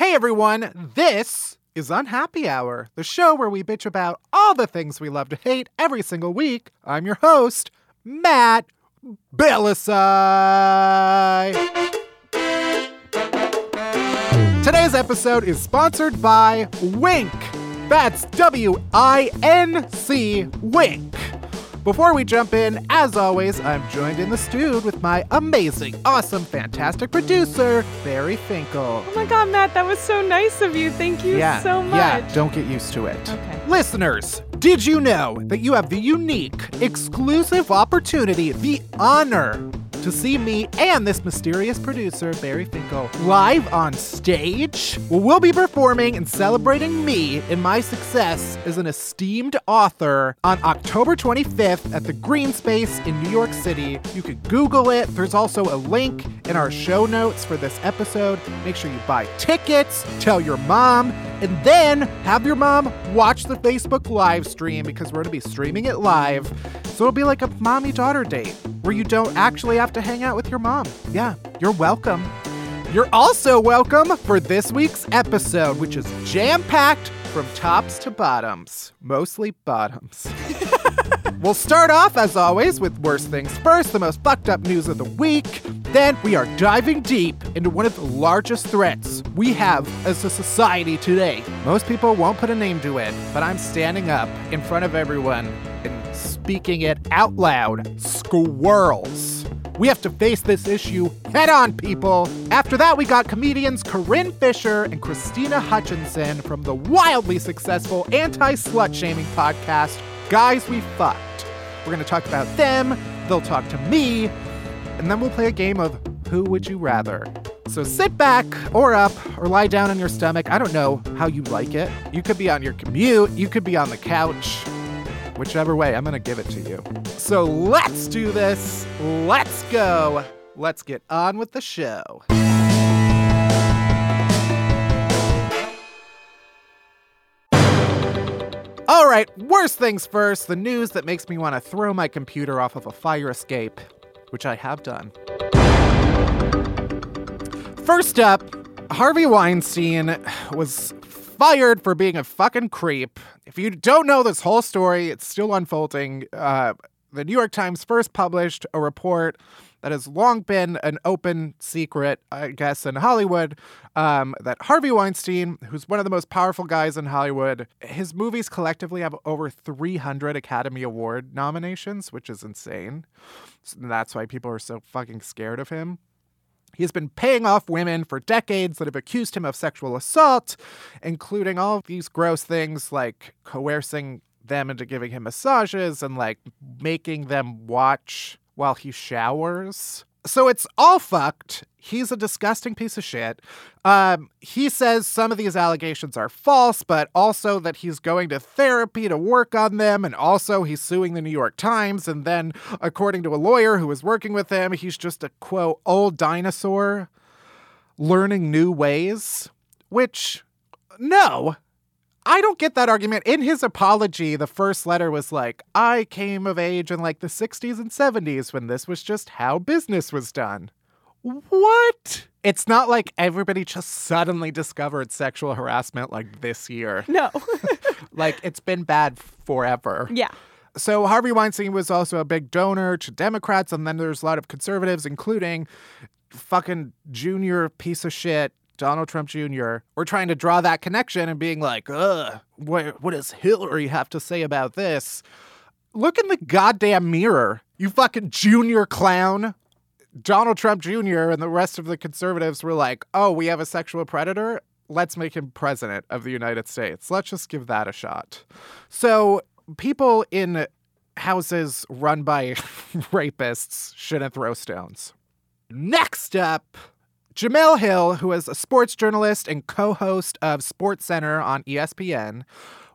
Hey everyone, this is Unhappy Hour, the show where we bitch about all the things we love to hate every single week. I'm your host, Matt Bellassai. Today's episode is sponsored by Winc. That's W I N C, Winc. Before we jump in, as always, I'm joined in the studio with my amazing, awesome, fantastic producer, Barry Finkel. Oh my god, Matt, that was so nice of you. Thank you yeah, so much. Yeah, don't get used to it. Okay. Listeners, did you know that you have the unique, exclusive opportunity, the honor to see me and this mysterious producer, Barry Finkel, live on stage. Well, be performing and celebrating me and my success as an esteemed author on October 25th at the Green Space in New York City. You can Google it. There's also a link in our show notes for this episode. Make sure you buy tickets, tell your mom, and then have your mom watch the Facebook live stream because we're going to be streaming it live. So it'll be like a mommy daughter date where you don't actually have to hang out with your mom. Yeah, you're welcome. You're also welcome for this week's episode, which is jam packed from tops to bottoms, mostly bottoms. we'll start off, as always, with worst things first, the most fucked up news of the week. Then we are diving deep into one of the largest threats we have as a society today. Most people won't put a name to it, but I'm standing up in front of everyone and speaking it out loud. Squirrels. We have to face this issue head on, people. After that, we got comedians Corinne Fisher and Krystyna Hutchinson from the wildly successful anti slut shaming podcast, Guys We Fucked. We're going to talk about them, they'll talk to me, and then we'll play a game of Who Would You Rather? So sit back or up or lie down on your stomach. I don't know how you like it. You could be on your commute, you could be on the couch. Whichever way, I'm going to give it to you. So let's do this. Let's go. Let's get on with the show. Right, worst things first the news that makes me want to throw my computer off of a fire escape, which I have done. First up, Harvey Weinstein was fired for being a fucking creep. If you don't know this whole story, it's still unfolding. Uh, the New York Times first published a report that has long been an open secret, I guess, in Hollywood. Um, that Harvey Weinstein, who's one of the most powerful guys in Hollywood, his movies collectively have over 300 Academy Award nominations, which is insane. That's why people are so fucking scared of him. He's been paying off women for decades that have accused him of sexual assault, including all these gross things like coercing them into giving him massages and like making them watch while he showers. So it's all fucked. He's a disgusting piece of shit. Um, he says some of these allegations are false, but also that he's going to therapy to work on them. And also, he's suing the New York Times. And then, according to a lawyer who was working with him, he's just a quote, old dinosaur learning new ways. Which, no, I don't get that argument. In his apology, the first letter was like, I came of age in like the 60s and 70s when this was just how business was done. What? It's not like everybody just suddenly discovered sexual harassment like this year. No. like it's been bad forever. yeah. So Harvey Weinstein was also a big donor to Democrats, and then there's a lot of conservatives, including fucking junior piece of shit, Donald Trump Jr., were trying to draw that connection and being like, ugh, what, what does Hillary have to say about this? Look in the goddamn mirror, you fucking junior clown. Donald Trump Jr. and the rest of the conservatives were like, oh, we have a sexual predator. Let's make him president of the United States. Let's just give that a shot. So, people in houses run by rapists shouldn't throw stones. Next up, Jemele Hill, who is a sports journalist and co host of Sports Center on ESPN,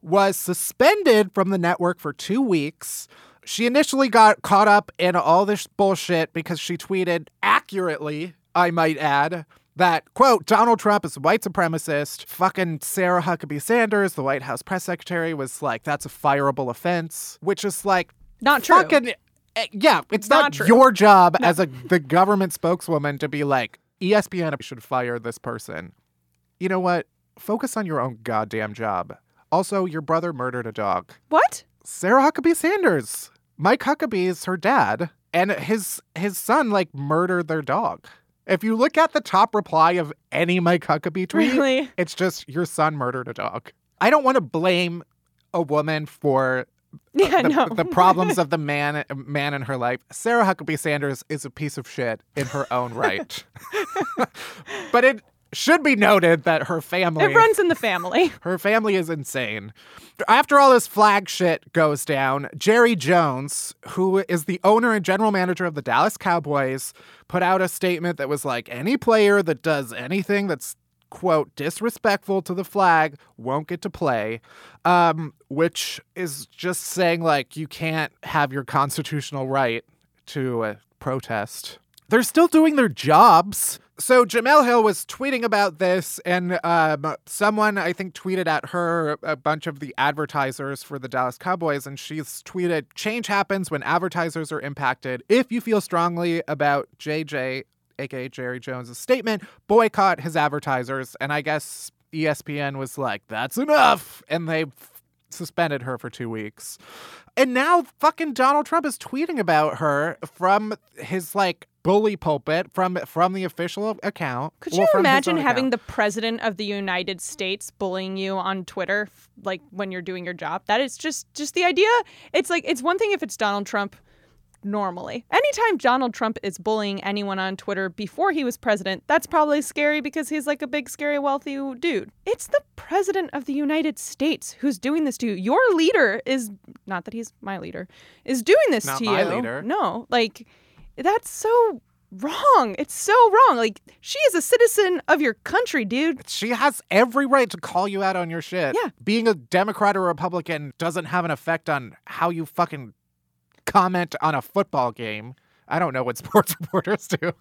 was suspended from the network for two weeks. She initially got caught up in all this bullshit because she tweeted accurately, I might add, that, quote, Donald Trump is a white supremacist. Fucking Sarah Huckabee Sanders, the White House press secretary, was like, that's a fireable offense, which is like, not true. Fucking, eh, yeah, it's Not not, true. your job as a the government spokeswoman to be like, "E ESPN should fire this person. You know what? Focus on your own goddamn job. Also, your brother murdered a dog. What? Sarah Huckabee Sanders. Mike Huckabee is her dad, and his his son like murdered their dog. If you look at the top reply of any Mike Huckabee tweet, Really? it's just your son murdered a dog. I don't want to blame a woman for Yeah, the, no. the problems of the man man in her life. Sarah Huckabee Sanders is a piece of shit in her own right. but it should be noted that her family It runs in the family. her family is insane. After all this flag shit goes down, Jerry Jones, who is the owner and general manager of the Dallas Cowboys, put out a statement that was like any player that does anything that's quote disrespectful to the flag won't get to play um, which is just saying like you can't have your constitutional right to uh, protest they're still doing their jobs. So Jemele Hill was tweeting about this, and um, someone I think tweeted at her a bunch of the advertisers for the Dallas Cowboys, and she's tweeted, "Change happens when advertisers are impacted. If you feel strongly about JJ, aka Jerry Jones' statement, boycott his advertisers." And I guess ESPN was like, "That's enough," and they suspended her for two weeks. And now fucking Donald Trump is tweeting about her from his like bully pulpit from from the official account. Could you imagine having account. the president of the United States bullying you on Twitter like when you're doing your job? That is just just the idea. It's like it's one thing if it's Donald Trump normally. Anytime Donald Trump is bullying anyone on Twitter before he was president, that's probably scary because he's like a big scary wealthy dude. It's the president of the United States who's doing this to you. Your leader is not that he's my leader, is doing this Not to my you. leader. No, like that's so wrong. It's so wrong. Like she is a citizen of your country, dude. she has every right to call you out on your shit. Yeah. Being a Democrat or Republican doesn't have an effect on how you fucking comment on a football game. I don't know what sports reporters do.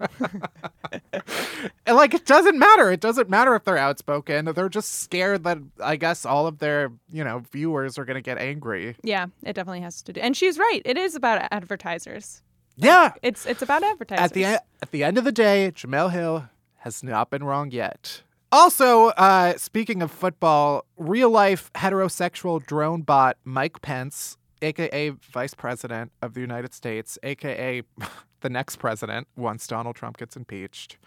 And, like it doesn't matter. It doesn't matter if they're outspoken. They're just scared that I guess all of their, you know, viewers are going to get angry. Yeah, it definitely has to do. And she's right. It is about advertisers. Yeah. It's it's about advertisers. At the at the end of the day, Jemele Hill has not been wrong yet. Also, uh, speaking of football, real life heterosexual drone bot Mike Pence, aka Vice President of the United States, aka the next president once Donald Trump gets impeached.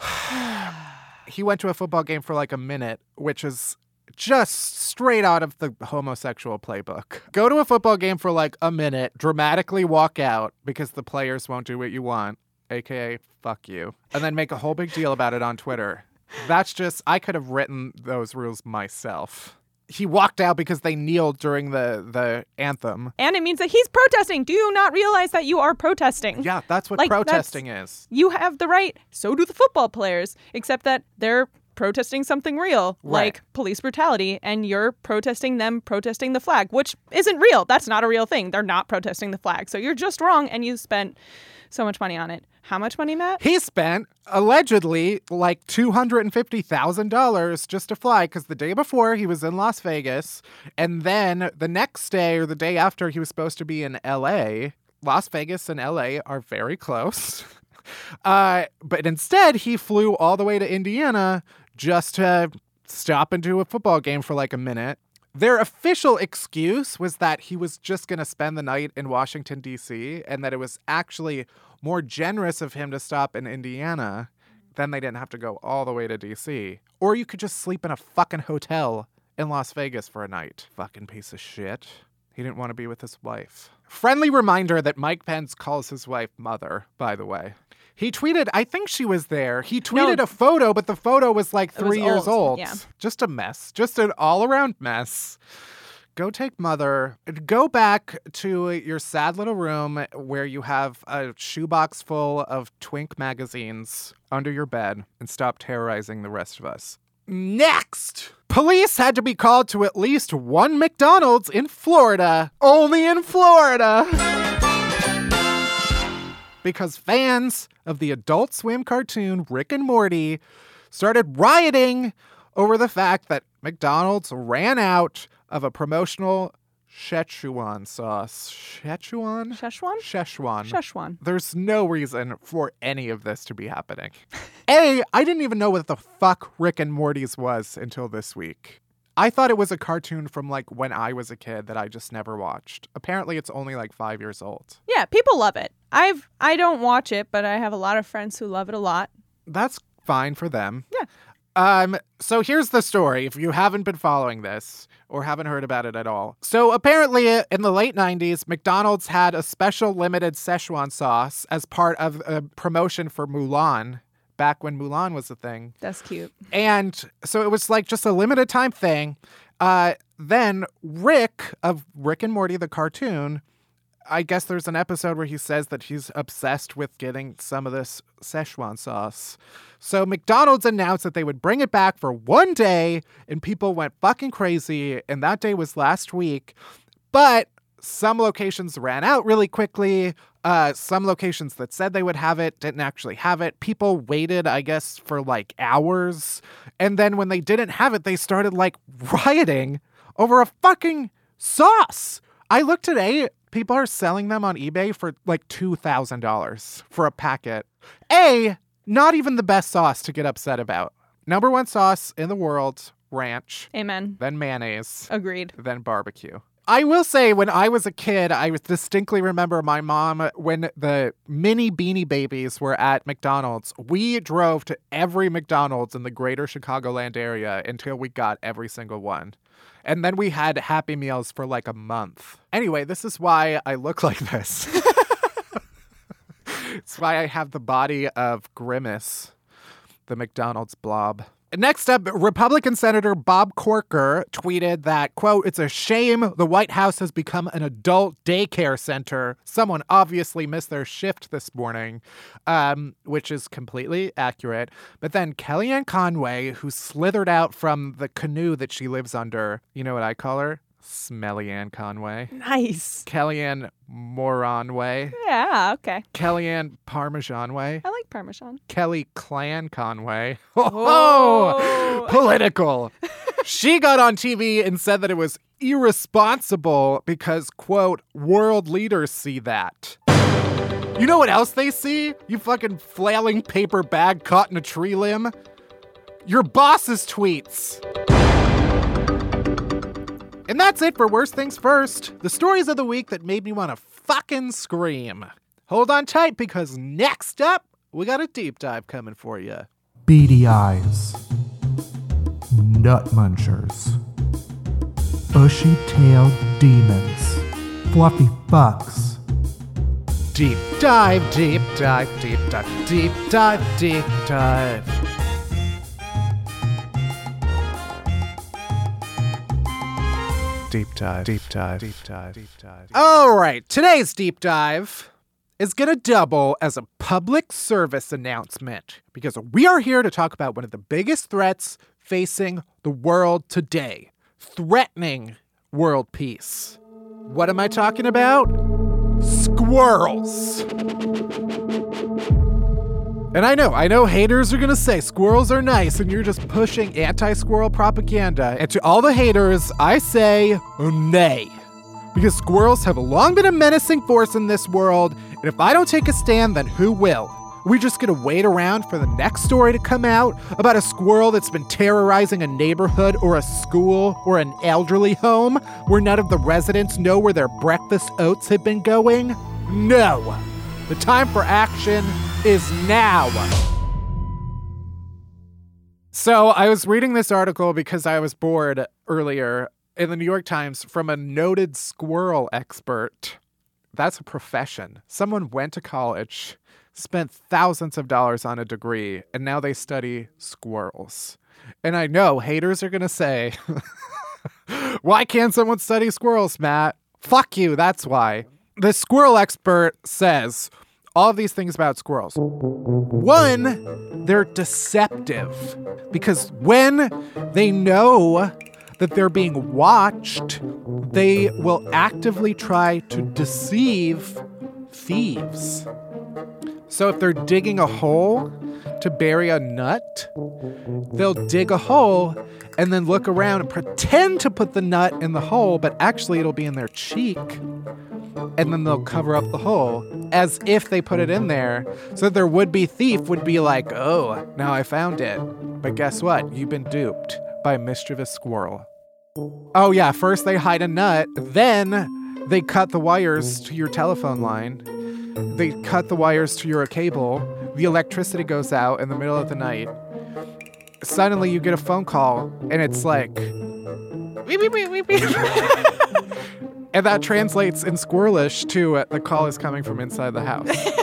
he went to a football game for like a minute, which is just straight out of the homosexual playbook. Go to a football game for like a minute, dramatically walk out because the players won't do what you want, aka fuck you, and then make a whole big deal about it on Twitter. That's just, I could have written those rules myself. He walked out because they kneeled during the, the anthem. and it means that he's protesting. Do you not realize that you are protesting? Yeah, that's what Like, that's- protesting is. You have the right. So do the football players, except that they're protesting something real, Right. like police brutality, and you're protesting them protesting the flag, which isn't real. That's not a real thing. They're not protesting the flag. So you're just wrong, and you spent so much money on it. How much money, Matt? He spent allegedly like $250,000 just to fly because the day before he was in Las Vegas. And then the next day or the day after he was supposed to be in LA. Las Vegas and LA are very close. Uh, but instead, he flew all the way to Indiana just to stop into a football game for like a minute. Their official excuse was that he was just going to spend the night in Washington, D.C., and that it was actually more generous of him to stop in Indiana. Then they didn't have to go all the way to D.C. Or you could just sleep in a fucking hotel in Las Vegas for a night. Fucking piece of shit. He didn't want to be with his wife. Friendly reminder that Mike Pence calls his wife mother, by the way. He tweeted, I think she was there. He tweeted No. a photo, but the photo was like It was three years old, old. yeah. Just a mess. Just an all around mess. Go take mother. Go back to your sad little room where you have a shoebox full of twink magazines under your bed and stop terrorizing the rest of us. Next! Police had to be called to at least one McDonald's in Florida. Only in Florida! Because fans of the Adult Swim cartoon Rick and Morty started rioting over the fact that McDonald's ran out of a promotional Szechuan sauce. Szechuan? Szechuan? Szechuan. Szechuan. There's no reason for any of this to be happening. A, I didn't even know what the fuck Rick and Morty's was until this week. I thought it was a cartoon from like when I was a kid that I just never watched. Apparently, it's only like five years old. Yeah, people love it. I've I don't watch it, but I have a lot of friends who love it a lot. That's fine for them. Yeah. Um, so here's the story if you haven't been following this or haven't heard about it at all. So apparently in the late 90s, McDonald's had a special limited Szechuan sauce as part of a promotion for Mulan back when Mulan was a thing. That's cute. And so it was like just a limited time thing. Uh, then Rick of Rick and Morty, the cartoon, I guess there's an episode where he says that he's obsessed with getting some of this Szechuan sauce. So McDonald's announced that they would bring it back for one day, and people went fucking crazy. And that day was last week. But some locations ran out really quickly. Uh, some locations that said they would have it didn't actually have it. People waited, I guess, for like hours. And then when they didn't have it, they started like rioting over a fucking sauce. I looked today, people are selling them on eBay for like $2,000 for a packet. A, not even the best sauce to get upset about. Number one sauce in the world, ranch, Amen. then mayonnaise Agreed. Then barbecue. I will say, when I was a kid, I distinctly remember my mom, uh, when the mini beanie babies were at McDonald's, we drove to every McDonald's in the greater Chicagoland area until we got every single one. And then we had Happy Meals for like a month. Anyway, this is why I look like this. it's why I have the body of Grimace, the McDonald's blob. Next up, Republican Senator Bob Corker tweeted that, quote, it's a shame the White House has become an adult daycare center. Someone obviously missed their shift this morning, um, which is completely accurate. But then Kellyanne Conway, who slithered out from the canoe that she lives under, you know what I call her? Smelly Ann Conway. Nice. Kellyanne Moron Way. Yeah, okay. Kellyanne Parmesan Way. I like Parmesan. Kelly Clan Conway. Oh, political. she got on TV and said that it was irresponsible because, quote, world leaders see that. You know what else they see? You fucking flailing paper bag caught in a tree limb? Your boss's tweets. And that's it for Worst Things First, the stories of the week that made me want to fucking scream. Hold on tight because next up, we got a deep dive coming for you. beady eyes, nut munchers, bushy tailed demons, fluffy fucks, Deep dive, deep dive, deep dive, deep dive, deep dive. Deep dive, deep dive, deep dive, deep dive. All right, today's deep dive is going to double as a public service announcement because we are here to talk about one of the biggest threats facing the world today, threatening world peace. What am I talking about? Squirrels. And I know, I know haters are gonna say squirrels are nice and you're just pushing anti squirrel propaganda. And to all the haters, I say nay. Because squirrels have long been a menacing force in this world, and if I don't take a stand, then who will? we just gonna wait around for the next story to come out about a squirrel that's been terrorizing a neighborhood or a school or an elderly home where none of the residents know where their breakfast oats have been going? No. The time for action is now. So I was reading this article because I was bored earlier in the New York Times from a noted squirrel expert. That's a profession. Someone went to college, spent thousands of dollars on a degree, and now they study squirrels. And I know haters are going to say, why can't someone study squirrels, Matt? Fuck you, that's why. The squirrel expert says all of these things about squirrels. One, they're deceptive because when they know that they're being watched, they will actively try to deceive thieves. So if they're digging a hole to bury a nut, they'll dig a hole and then look around and pretend to put the nut in the hole, but actually it'll be in their cheek. And then they'll cover up the hole as if they put it in there. So their would be thief would be like, oh, now I found it. But guess what? You've been duped by a mischievous squirrel. Oh, yeah, first they hide a nut, then they cut the wires to your telephone line. They cut the wires to your cable. The electricity goes out in the middle of the night. Suddenly you get a phone call, and it's like. and that translates in squirrelish to uh, the call is coming from inside the house.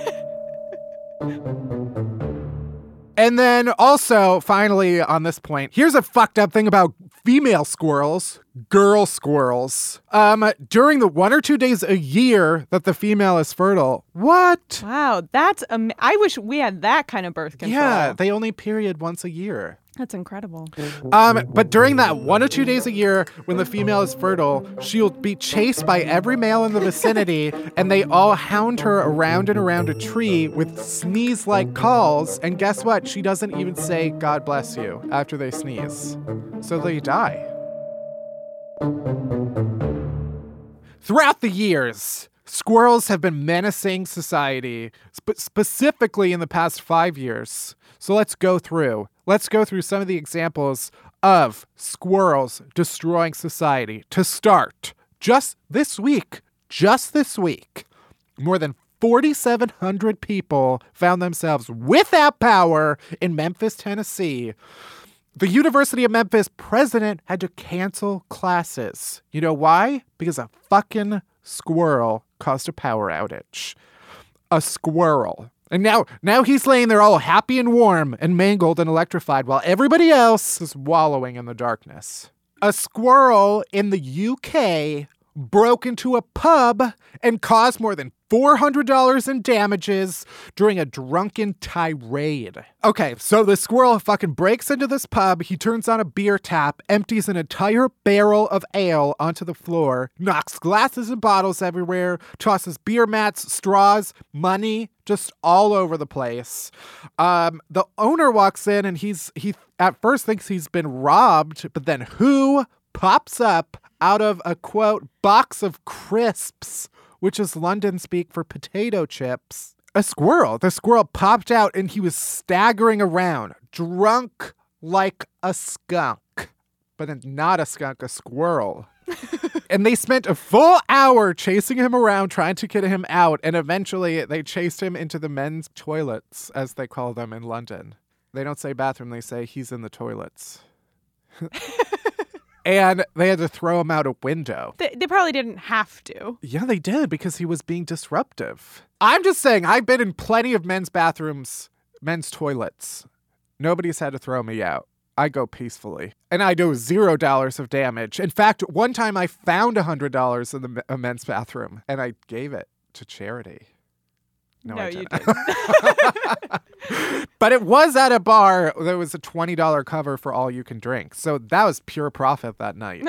And then also, finally, on this point, here's a fucked up thing about female squirrels, girl squirrels. Um, during the one or two days a year that the female is fertile, what? Wow, that's am- I wish we had that kind of birth control. Yeah, they only period once a year. That's incredible. Um, but during that one or two days a year when the female is fertile, she'll be chased by every male in the vicinity, and they all hound her around and around a tree with sneeze like calls. And guess what? She doesn't even say, God bless you, after they sneeze. So they die. Throughout the years, squirrels have been menacing society, sp- specifically in the past five years. So let's go through. Let's go through some of the examples of squirrels destroying society. To start, just this week, just this week, more than 4,700 people found themselves without power in Memphis, Tennessee. The University of Memphis president had to cancel classes. You know why? Because a fucking squirrel caused a power outage. A squirrel. And now now he's laying there all happy and warm and mangled and electrified while everybody else is wallowing in the darkness. A squirrel in the UK broke into a pub and caused more than $400 in damages during a drunken tirade. Okay, so the squirrel fucking breaks into this pub, he turns on a beer tap, empties an entire barrel of ale onto the floor, knocks glasses and bottles everywhere, tosses beer mats, straws, money, just all over the place. Um, the owner walks in and he's he at first thinks he's been robbed, but then who pops up out of a quote box of crisps, which is London speak for potato chips? A squirrel. The squirrel popped out and he was staggering around, drunk like a skunk, but not a skunk, a squirrel. and they spent a full hour chasing him around, trying to get him out, and eventually they chased him into the men's toilets, as they call them in London. They don't say bathroom, they say he's in the toilets. and they had to throw him out a window. They, they probably didn't have to. Yeah, they did because he was being disruptive. I'm just saying, I've been in plenty of men's bathrooms, men's toilets. Nobody's had to throw me out. I go peacefully. And I do zero dollars of damage. In fact, one time I found a hundred dollars in the men's bathroom and I gave it to charity. No, I you didn't. but it was at a bar. There was a $20 cover for all you can drink. So that was pure profit that night.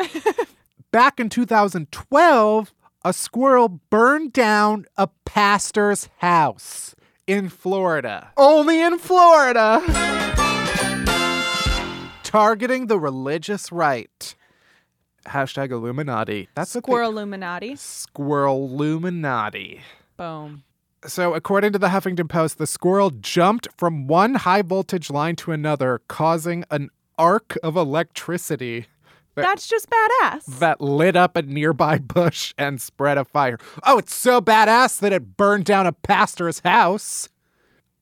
Back in 2012, a squirrel burned down a pastor's house in Florida. Only in Florida. Targeting the religious right. Hashtag Illuminati. That's Squirrel Illuminati. Squirrel Illuminati. Boom. So, according to the Huffington Post, the squirrel jumped from one high voltage line to another, causing an arc of electricity That's just badass. that lit up a nearby bush and spread a fire. Oh, it's so badass that it burned down a pastor's house.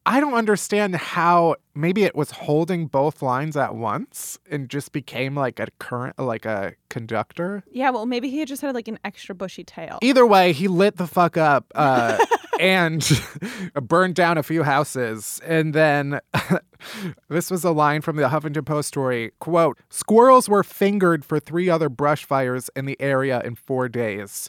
I don't understand how maybe it was holding both lines at once and just became like a current, like a conductor. yeah, well, maybe he just had like an extra bushy tail. Either way, he lit the fuck up uh, and burned down a few houses. And then this was a line from the Huffington Post story. Quote, squirrels were fingered for three other brush fires in the area in four days.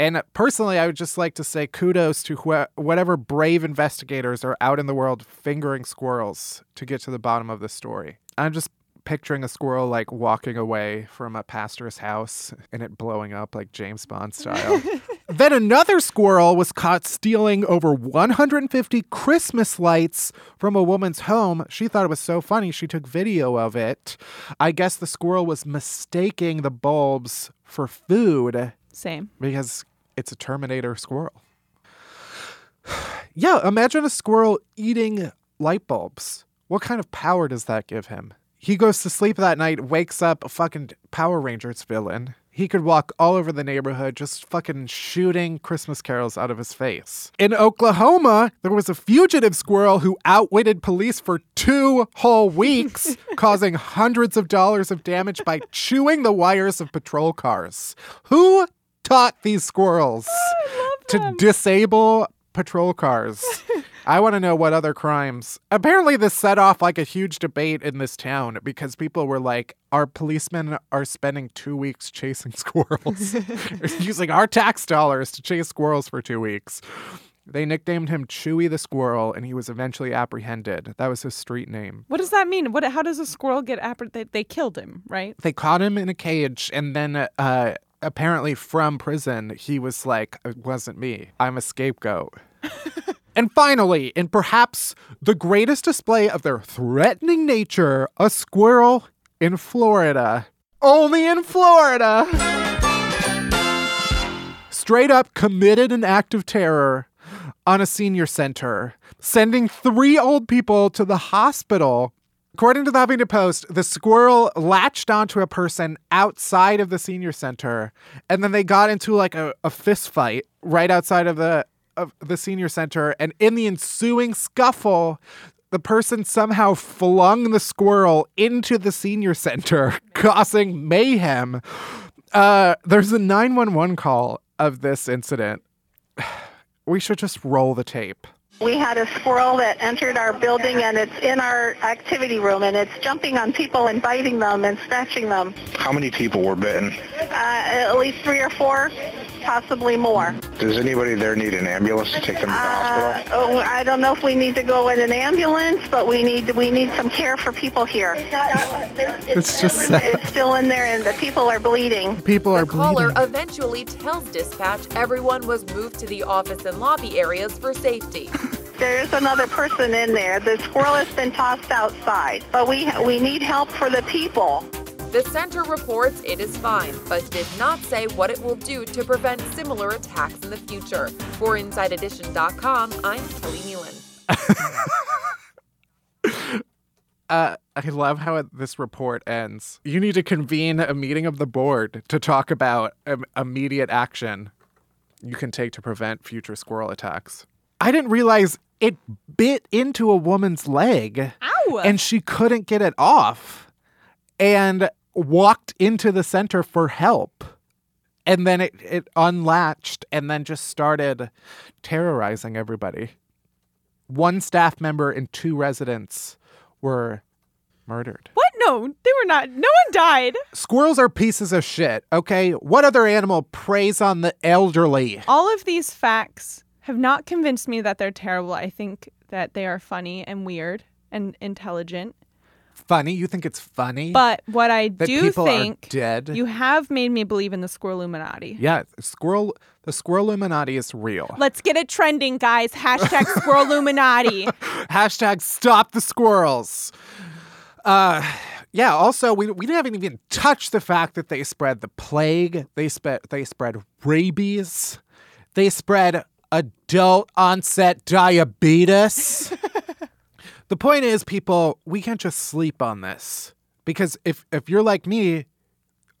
And personally, I would just like to say kudos to wh- whatever brave investigators are out in the world fingering squirrels to get to the bottom of the story. I'm just picturing a squirrel like walking away from a pastor's house and it blowing up like James Bond style. then another squirrel was caught stealing over 150 Christmas lights from a woman's home. She thought it was so funny, she took video of it. I guess the squirrel was mistaking the bulbs for food Same. because it's a Terminator squirrel. yeah, imagine a squirrel eating light bulbs. What kind of power does that give him? He goes to sleep that night, wakes up a fucking Power Rangers villain. He could walk all over the neighborhood just fucking shooting Christmas carols out of his face. In Oklahoma, there was a fugitive squirrel who outwitted police for two whole weeks, causing hundreds of dollars of damage by chewing the wires of patrol cars. Who taught these squirrels to disable patrol cars? I want to know what other crimes. Apparently, this set off like a huge debate in this town because people were like, our policemen are spending two weeks chasing squirrels, using our tax dollars to chase squirrels for two weeks. They nicknamed him Chewy the Squirrel, and he was eventually apprehended. That was his street name. What does that mean? What? How does a squirrel get appre- they, they killed him, right? They caught him in a cage, and then uh, apparently from prison, he was like, It wasn't me. I'm a scapegoat. and finally, in perhaps the greatest display of their threatening nature, a squirrel in Florida. Only in Florida! Straight up committed an act of terror on a senior center, sending three old people to the hospital According to the Huffington Post, the squirrel latched onto a person outside of the senior center, and then they got into like a, a fist fight right outside of the of the senior center. And in the ensuing scuffle, the person somehow flung the squirrel into the senior center, causing mayhem. Uh, there's a 911 call of this incident. We should just roll the tape. We had a squirrel that entered our building and it's in our activity room and it's jumping on people and biting them and scratching them. How many people were bitten? Uh, at least three or four, possibly more. Does anybody there need an ambulance to take them to the Uh, hospital? oh, I don't know if we need to go in an ambulance, but we need we need some care for people here. It's just sad. It's still in there and the people are bleeding. People are The caller bleeding. eventually tells dispatch everyone was moved to the office and lobby areas for safety. There's another person in there. The squirrel has been tossed outside, but we we need help for the people. The center reports it is fine, but did not say what it will do to prevent similar attacks in the future. For InsideEdition.com, I'm Kelly Nealon. Uh, I love how it, this report ends. You need to convene a meeting of the board to talk about um, immediate action you can take to prevent future squirrel attacks. I didn't realize it bit into a woman's leg Ow! and she couldn't get it off and walked into the center for help. And then it, it unlatched and then just started terrorizing everybody. One staff member and two residents were murdered. what? No, they were not. No one died. Squirrels are pieces of shit, okay? What other animal preys on the elderly? All of these facts have not convinced me that they're terrible. I think that they are funny and weird and intelligent. Funny? You think it's funny? But what I that do people think are dead? you have made me believe in the squirrel Illuminati. yeah, squirrel. The squirrel Illuminati is real. Let's get it trending, guys. Hashtag squirrel Illuminati. Hashtag stop the squirrels. Uh, yeah. Also, we we haven't even touched the fact that they spread the plague. They spread they spread rabies. They spread adult onset diabetes. the point is, people, we can't just sleep on this. Because if, if you're like me,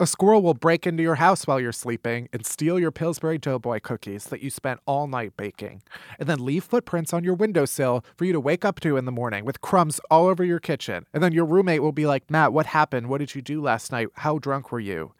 a squirrel will break into your house while you're sleeping and steal your Pillsbury Doughboy cookies that you spent all night baking, and then leave footprints on your windowsill for you to wake up to in the morning with crumbs all over your kitchen. And then your roommate will be like, Matt, what happened? What did you do last night? How drunk were you?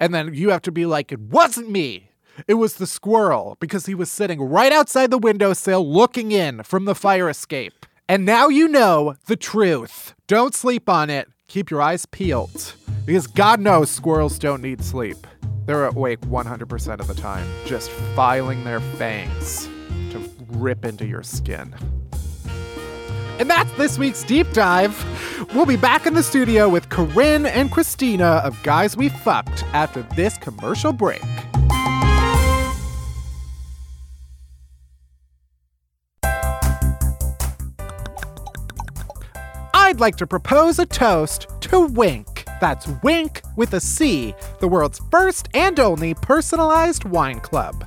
And then you have to be like, it wasn't me. It was the squirrel because he was sitting right outside the windowsill looking in from the fire escape. And now you know the truth. Don't sleep on it. Keep your eyes peeled. Because God knows squirrels don't need sleep. They're awake 100% of the time, just filing their fangs to rip into your skin. And that's this week's deep dive. We'll be back in the studio with Corinne and Krystyna of Guys We Fucked after this commercial break. I'd like to propose a toast to Winc. That's Winc with a C, the world's first and only personalized wine club.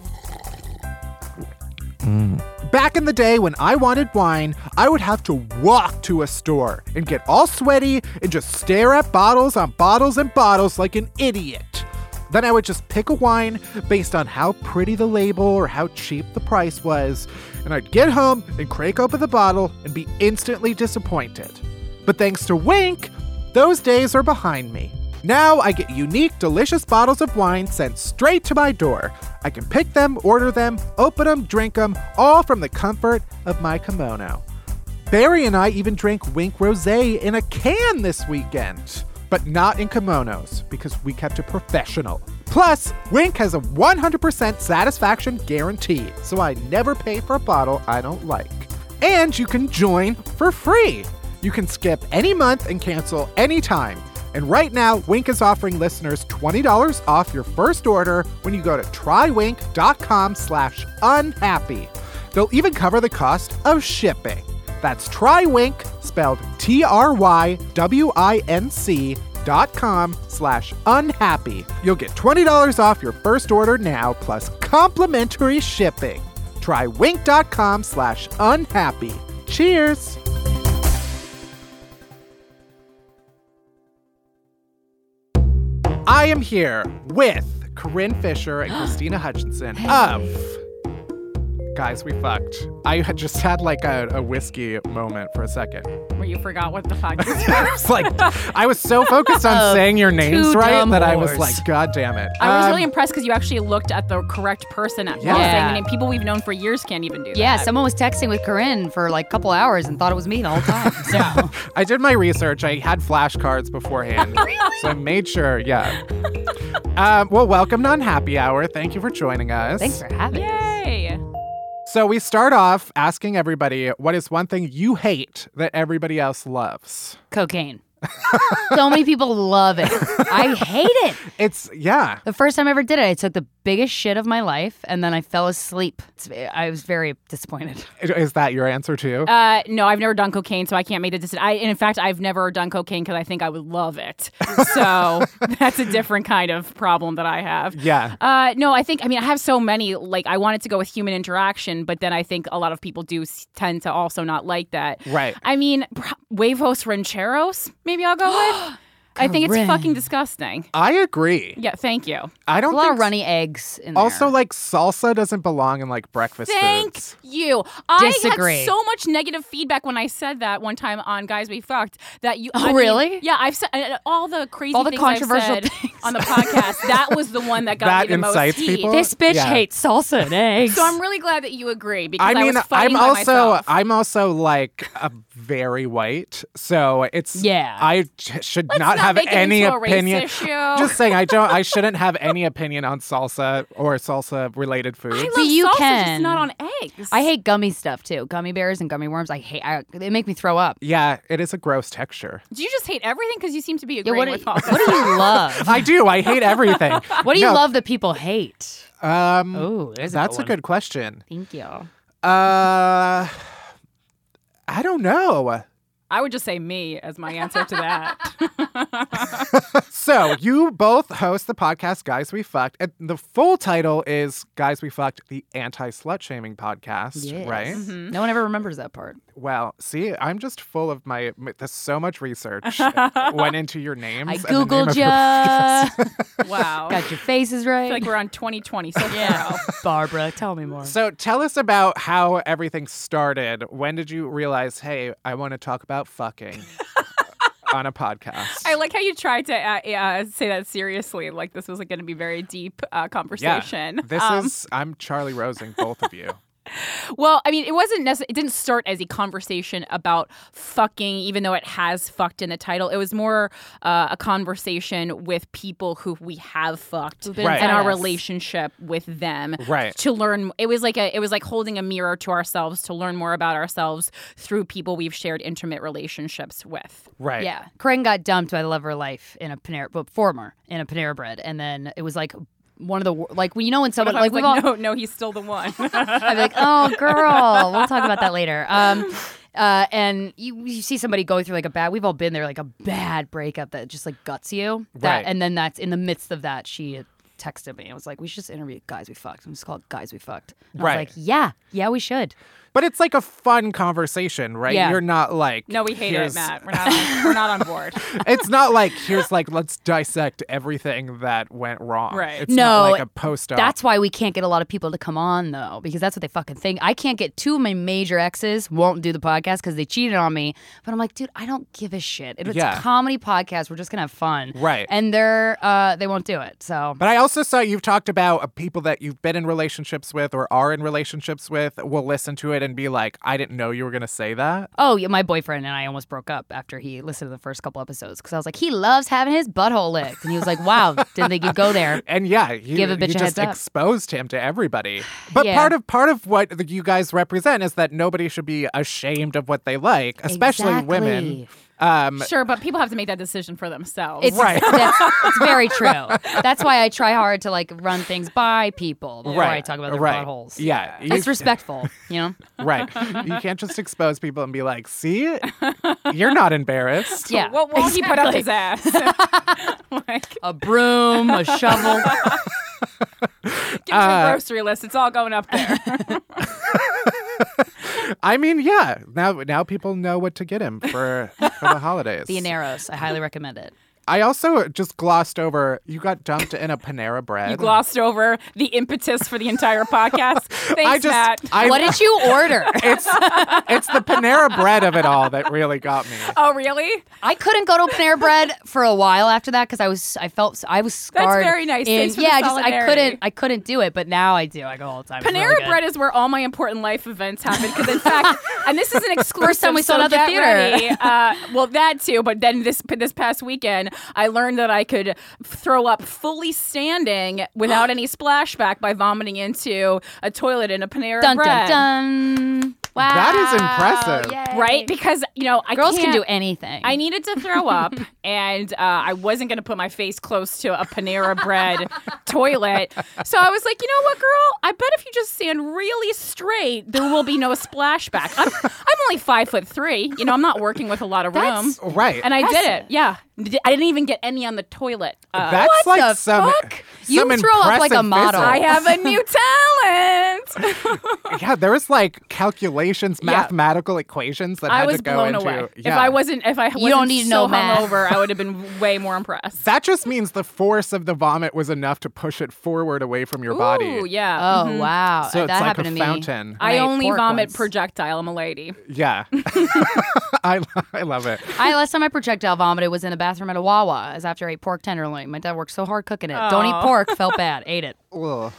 Back in the day when I wanted wine, I would have to walk to a store and get all sweaty and just stare at bottles on bottles and bottles like an idiot. Then I would just pick a wine based on how pretty the label or how cheap the price was, and I'd get home and crank open the bottle and be instantly disappointed. But thanks to Winc, those days are behind me. Now I get unique, delicious bottles of wine sent straight to my door. I can pick them, order them, open them, drink them, all from the comfort of my kimono. Barry and I even drank Winc Rosé in a can this weekend, but not in kimonos because we kept it professional. Plus, Winc has a 100% satisfaction guarantee, so I never pay for a bottle I don't like. And you can join for free. You can skip any month and cancel anytime. And right now, Winc is offering listeners $20 off your first order when you go to trywinc.com slash unhappy. They'll even cover the cost of shipping. That's trywinc, spelled T-R-Y-W-I-N-C dot com slash unhappy. You'll get $20 off your first order now, plus complimentary shipping. Trywinc.com slash unhappy. Cheers! I am here with Corinne Fisher and Krystyna Hutchinson of Guys We Fucked. I had just had like a, a whiskey moment for a second. Where you forgot what the fuck I was like, I was so focused on saying your names two right that I was like, God damn it. I was Um, really impressed because you actually looked at the correct person at Yeah. first. Yeah. I mean, people we've known for years can't even do that. Yeah, that. someone was texting with Corinne for like a couple hours and thought it was me the whole time. So I did my research. I had flashcards beforehand. So I made sure, yeah. Um, well, welcome to Unhappy Hour. Thank you for joining us. thanks for having us. So we start off asking everybody what is one thing you hate that everybody else loves? Cocaine. so many people love it. I hate it. It's, yeah. The first time I ever did it, I took the biggest shit of my life and then I fell asleep. I was very disappointed. Is that your answer too? Uh, no, I've never done cocaine, so I can't make the decision. I, and in fact, I've never done cocaine because I think I would love it. So that's a different kind of problem that I have. yeah. Uh, no, I think I mean I have so many. Like I wanted to go with human interaction, but then I think a lot of people do tend to also not like that. Right. I mean, pr- huevos rancheros. Maybe I'll go with. I think it's fucking disgusting. I agree. Yeah, thank you. I don't There's a lot think of runny eggs in there. Also, like salsa doesn't belong in like breakfast Thank foods. you. I Disagree. had so much negative feedback when I said that one time on Guys We Fucked that you. Oh, I mean, really? yeah, I've said uh, all the crazy All the things I've controversial said things. on the podcast. that was the one that got That me the most incites heat. people? this bitch Yeah. hates salsa and eggs. So I'm really glad that you agree because I mean, was fighting I'm by also myself. I'm also like a very white, so it's Yeah. I ch- should Let's not not have make it any into a race opinion. Just saying, I don't. I shouldn't have any opinion on salsa or salsa related foods. I love But you salsa, just can. not on eggs. I hate gummy stuff too. Gummy bears and gummy worms. I hate. I, they make me throw up. yeah, it is a gross texture. Do you just hate everything because you seem to be Yeah, agreeing what, do, with all what do you love? I do. I hate everything. What do you No, love that people hate? Um, Oh, there's that's a one. good question. Thank you. Uh, I don't know. I would just say me as my answer to that. so you both host the podcast Guys We Fucked. And the full title is Guys We Fucked, the anti-slut shaming podcast, Yes. right? No one ever remembers that part. Well, see, I'm just full of my. my- There's so much research went into your names. I and the name googled of your ya. wow. Got your faces right. I feel like we're on 2020 so yeah. Barbara, tell me more. So tell us about how everything started. When did you realize, hey, I want to talk about fucking on a podcast? I like how you tried to uh, uh, say that seriously, like this was like, going to be very deep uh, yeah, conversation. this Um, is. I'm Charlie Rosing both of you. Well, I mean, it wasn't necessarily. It didn't start as a conversation about fucking, even though it has fucked in the title. It was more uh, a conversation with people who we have fucked Who've Right. and our relationship with them. Right. To learn, it was like a, it was like holding a mirror to ourselves to learn more about ourselves through people we've shared intimate relationships with. Right. Yeah, Corinne got dumped by the love of her life in a Panera, but former in a Panera Bread, and then it was like one of the like when you know when But someone I like we've like, all no, no, he's still the one. i'm like, oh, girl, we'll talk about that later. Um, uh, and you, you see somebody go through like a bad, we've all been there, like a bad breakup that just like guts you. That, Right. And then that's in the midst of that, she texted me. I was like, we should just interview guys we fucked. I'm just called guys we fucked. And I was like, yeah, yeah, we should. But it's like a fun conversation, right? Yeah. You're not like no, we hate here's- it, Matt. We're not, on, we're not on board. it's not like here's like let's dissect everything that went wrong. Right. It's not No, like a post up. That's why we can't get a lot of people to come on though, because that's what they fucking think. I can't get two of my major exes won't do the podcast because they cheated on me. But I'm like, dude, I don't give a shit. It's Yeah. a comedy podcast. We're just gonna have fun, Right. And they're uh, they won't do it. So But I also saw you've talked about uh, people that you've been in relationships with or are in relationships with will listen to it and be like, I didn't know you were going to say that. Oh, yeah, my boyfriend and I almost broke up after he listened to the first couple episodes because I was like, he loves having his butthole licked, and he was like, wow, didn't think you'd go there. And yeah, you, Give a bitch you a just exposed him to everybody. But Yeah. part of part of what you guys represent is that nobody should be ashamed of what they like, especially women. Exactly. Um, Sure, but people have to make that decision for themselves. It's Right. That's, it's very true. That's why I try hard to like run things by people before I talk about their right. buttholes. Yeah, you- it's respectful, you know. right. You can't just expose people and be like, "See, you're not embarrassed." Yeah. What won't he put up his ass? like, A broom, a shovel. give me the grocery list. It's all going up there. I mean, yeah. Now, now people know what to get him for for the holidays. the Aneros. I highly recommend it. I also just glossed over. You got dumped in a Panera Bread. You glossed over the impetus for the entire podcast. Thanks, I just, Matt. I, what did you order? It's it's the Panera Bread of it all that really got me. oh, really? I couldn't go to Panera Bread for a while after that because I was I felt I was scarred. That's very nice. in- Thanks for the yeah, I just I couldn't I couldn't do it, but now I do. I go all the time. Panera really. Bread is where all my important life events happen. Because in fact, and this is an exclusive. First time we saw so it at the theater. ready. Uh, well, that too. But then this this past weekend, I learned that I could throw up fully standing without any splashback by vomiting into a toilet in a Panera Dun Bread. dun dun. Wow. That is impressive. Yay. Right? Because you know, I Girls can can't- do anything. I needed to throw up, and uh, I wasn't going to put my face close to a Panera Bread toilet. So I was like, you know what, girl? I bet if you just stand really straight, there will be no splashback. I'm, I'm only five foot three. You know, I'm not working with a lot of room. Right. And I did it. Yeah. I didn't even get any on the toilet. Uh, That's What like the some. fuck? You some throw up like a model. I have a new talent. Yeah, there was like calculations, Yeah. mathematical equations that I had was to go blown into. away. If I wasn't, if I wasn't don't need to so know math. hungover, I would have been way more impressed. that just means the force of the vomit was enough to push it forward away from your body. Ooh, yeah. Oh mhm. wow, So it's that like happened a to me. fountain. when I ate only vomit once. projectile. I'm a lady. Yeah. I, I love it. I last time I projectile vomited was in a bathroom at a Wawa. As after I ate pork tenderloin. My dad worked so hard cooking it. Don't eat pork. Felt bad. Ate it. Ugh.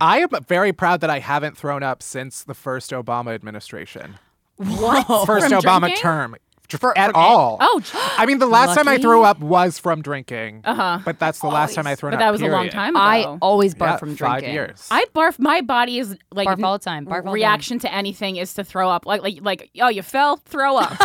I am very proud that I haven't thrown up since the first Obama administration. What? First From Obama drinking? term. For- at for- all. Oh, j- I mean, the last time I threw up was from drinking. Uh-huh. But that's the last time I thrown but up. that was a long time ago. I always barf Yeah, from five years. I barf. My body is like Barf all the time. Barf all the time. reaction to anything is to throw up. Like like like oh, you fell, throw up.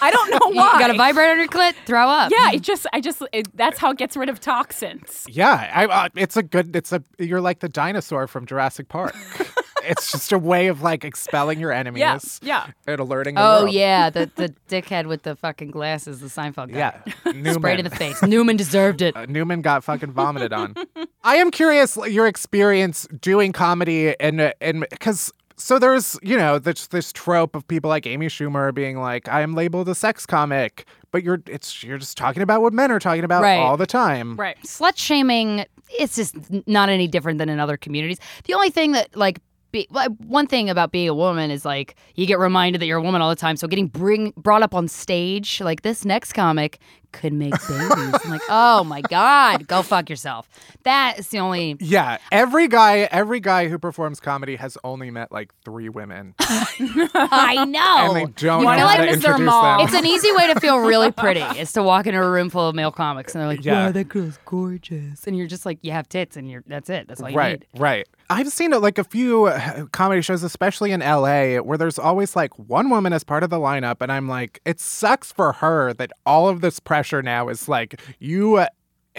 I don't know why. You got a vibrator on your clit? Throw up. Yeah, it just I just it, that's how it gets rid of toxins. Yeah, I, uh, it's a good. It's a. You're like the dinosaur from Jurassic Park. it's just a way of like expelling your enemies. yeah. yeah. And alerting the Oh world. yeah, the the dickhead with the fucking glasses, the Seinfeld guy. Yeah. Newman. Sprayed in the face. Newman deserved it. Uh, Newman got fucking vomited on. I am curious your experience doing comedy and and because so there's you know this this trope of people like Amy Schumer being like I am labeled a sex comic, but you're it's you're just talking about what men are talking about Right. all the time. Right. Slut shaming, it's just not any different than in other communities. The only thing that like be, one thing about being a woman is like you get reminded that you're a woman all the time. So getting bring brought up on stage like this next comic could make babies. I'm like, oh my god, go fuck yourself. That is the only. Yeah, every guy every guy who performs comedy has only met like three women, I know. and they don't You know feel like Mr. introduce Mom. them. It's an easy way to feel really pretty is to walk into a room full of male comics and they're like, Yeah. "Wow, that girl's gorgeous," and you're just like, "You have tits," and you're that's it. That's all you right, need. right. I've seen like a few uh, comedy shows, especially in LA, where there's always like one woman as part of the lineup, and I'm like, it sucks for her that all of this pressure now is like you. Uh,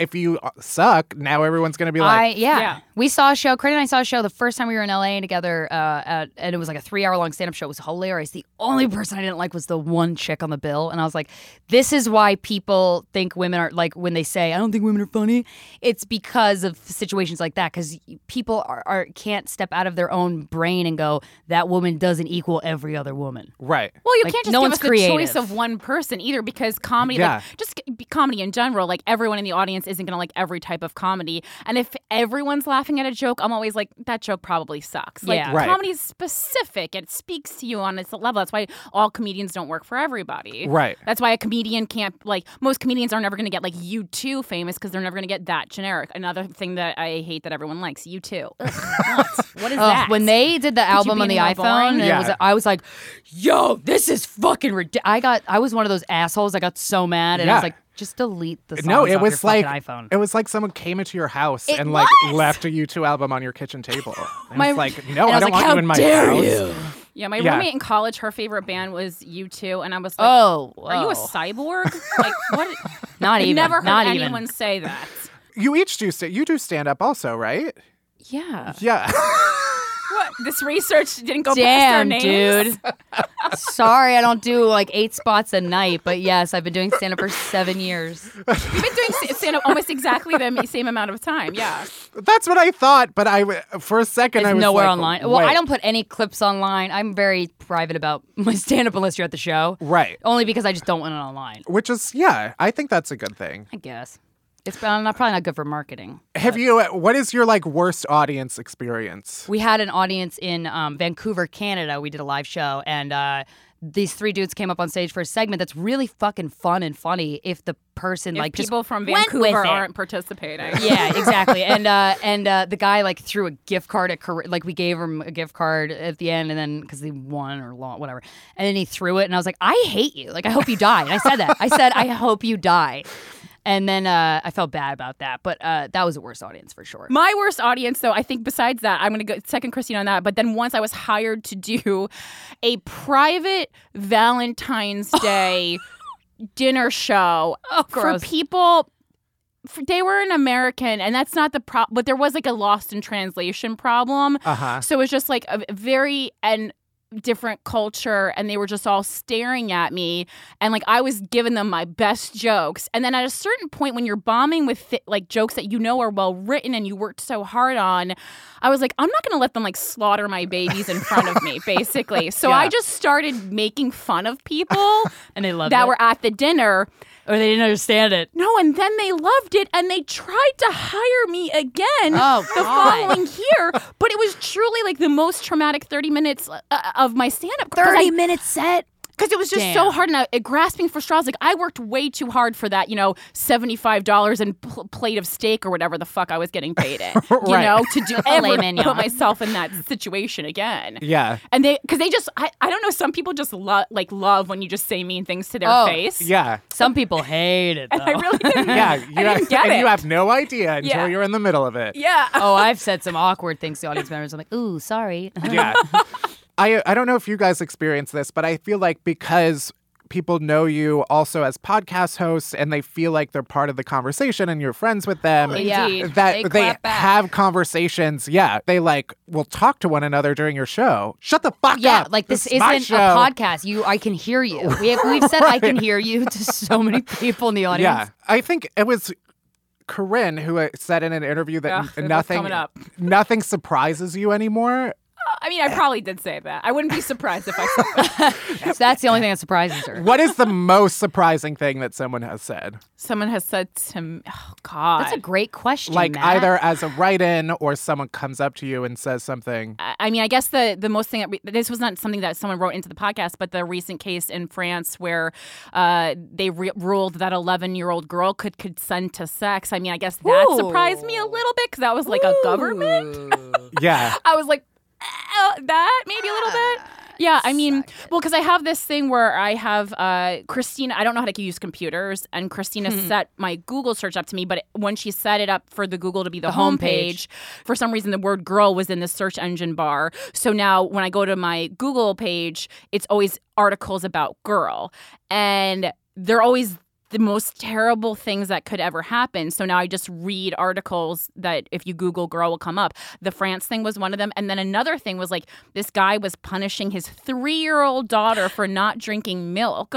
If you uh, suck, now everyone's gonna be I like, yeah. Yeah. We saw a show. Credit and I saw a show the first time we were in LA together, uh, at, and it was like a three hour long stand up show. It was hilarious. The only person I didn't like was the one chick on the bill, and I was like, "This is why people think women are like when they say I don't think women are funny. It's because of situations like that. Because people are, are can't step out of their own brain and go that woman doesn't equal every other woman. right. Well, you Like, can't just no give one's us the choice of one person either, because comedy, Yeah. like just comedy in general, like everyone in the audience isn't going to like every type of comedy. And if everyone's laughing at a joke, I'm always like, that joke probably sucks. Like Yeah. Right. comedy is specific; it speaks to you on its level. That's why all comedians don't work for everybody. Right. That's why a comedian can't like most comedians are never going to get like U2 famous because they're never going to get that generic. Another thing that I hate that everyone likes U2. what? What is Ugh, that? when they did the album on the iPhone, boring? and it was, I was like, "Yo, this is fucking ridiculous." I got, I was one of those assholes. I got so mad, and I was like, "Just delete the songs No, it was your like iPhone." it was like someone came into your house It and like left a U2 album on your kitchen table. And My- it's like, no, and I, I don't like, want you in my dare house. you?" Yeah, my Yeah. roommate in college, her favorite band was U2, and I was like, Oh, "Are you a cyborg? like what?" Not even. never heard not anyone even. say that. You each do st- you do stand up also, right? Yeah. Yeah. What? This research didn't go past our Damn, names. dude. Sorry, I don't do like eight spots a night, but yes, I've been doing stand up for seven years. We've been doing stand up almost exactly the same amount of time. Yeah. That's what I thought, but I for a second It's I was nowhere like, online. Well, I don't put any clips online. I'm very private about my stand up unless you're at the show. Right. Only because I just don't want it online. Which is yeah, I think that's a good thing. I guess. It's probably not, probably not good for marketing. Have you uh, what is your like worst audience experience? We had an audience in um, Vancouver, Canada. We did a live show, and uh, these three dudes came up on stage for a segment that's really fucking fun and funny if the person If like just people from Vancouver aren't participating. yeah, exactly. And uh, and uh, the guy like threw a gift card at Car- like we gave him a gift card at the end, and then because he won or lost, whatever, and then he threw it, and I was like, I hate you. Like I hope you die. And I said that. I said I hope you die. And then uh, I felt bad about that, but uh, that was the worst audience for sure. My worst audience, though, I think besides that, I'm going to go second Christine on that. But then once I was hired to do a private Valentine's Day dinner show Oh, for people. f- They were an American, and that's not the problem. But there was like a lost in translation problem. Uh huh. So it was just like a very and different culture and they were just all staring at me and like I was giving them my best jokes. And then at a certain point when you're bombing with thi- like jokes that you know are well written and you worked so hard on I was like I'm not going to let them like slaughter my babies in front of me basically. So I just started making fun of people And they loved that it. were at the dinner or they didn't understand it. no, and then they loved it and they tried to hire me again Oh, the God. following year. But it was truly like the most traumatic 30 minutes uh, of my stand up. 30 minute set. Because it was just so hard and I, grasping for straws. Like I worked way too hard for that, you know, $75 and pl- plate of steak or whatever the fuck I was getting paid in. You Right. know, to do ever mignon. put myself in that situation again. Yeah. And they, because they just, I, I don't know, some people just love, like, love when you just say mean things to their Oh. face. Yeah. Some people hate it. And I really didn't. Yeah. You I have, didn't get and it. you have no idea until Yeah. you're in the middle of it. Yeah. oh, I've said some awkward things to audience members. I'm like, ooh, sorry. Yeah. I I don't know if you guys experience this, but I feel like because people know you also as podcast hosts and they feel like they're part of the conversation and you're friends with them. Yeah. Indeed. That They they, have conversations. Yeah. They like will talk to one another during your show. Shut the fuck Yeah, up. Yeah, like this, is my isn't show. a podcast. You, I can hear you. We have, we've said I can hear you to so many people in the audience. Yeah. I think it was Corinne who uh, said in an interview that Ugh, n- it was nothing up. nothing surprises you anymore. I mean, I probably did say that. I wouldn't be surprised if I said that. That's the only thing that surprises her. What is the most surprising thing that someone has said? Someone has said to me, oh, God. That's a great question. Like Matt. either as a write-in or someone comes up to you and says something. I I mean, I guess the the most thing that re- this was not something that someone wrote into the podcast, but the recent case in France where uh, they re- ruled that 11 year old girl could consent to sex. I mean, I guess that Ooh. surprised me a little bit because that was like a government. Yeah. I was like, uh, that maybe a little bit. Yeah, I mean, well, because I have this thing where I have uh, Krystyna. I don't know how to use computers, and Krystyna set my Google search up to me. But when she set it up for the Google to be the, The homepage, homepage. for some reason the word "girl" was in the search engine bar. So now when I go to my Google page, it's always articles about girl, and they're always the most terrible things that could ever happen. So now I just read articles that if you Google girl will come up. The France thing was one of them. And then another thing was like this guy was punishing his three year old daughter for not drinking milk.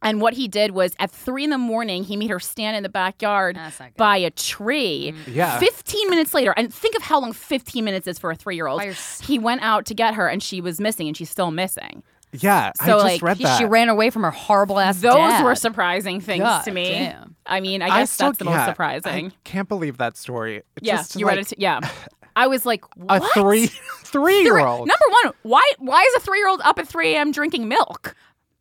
And what he did was at three in the morning, he made her stand in the backyard That's not good. by a tree. Mm. Yeah. 15 minutes later, and think of how long 15 minutes is for a three year old. He went out to get her and she was missing and she's still missing. Yeah. I So, just like, read She, that. she ran away from her horrible ass. Those dad. were surprising things God to me. damn. I mean, I I guess still- that's the most surprising. I can't believe that story. It's yeah, you like read it. T- yeah, I was like, a three three year old. Number one, why why is a three year old up at three a.m. drinking milk?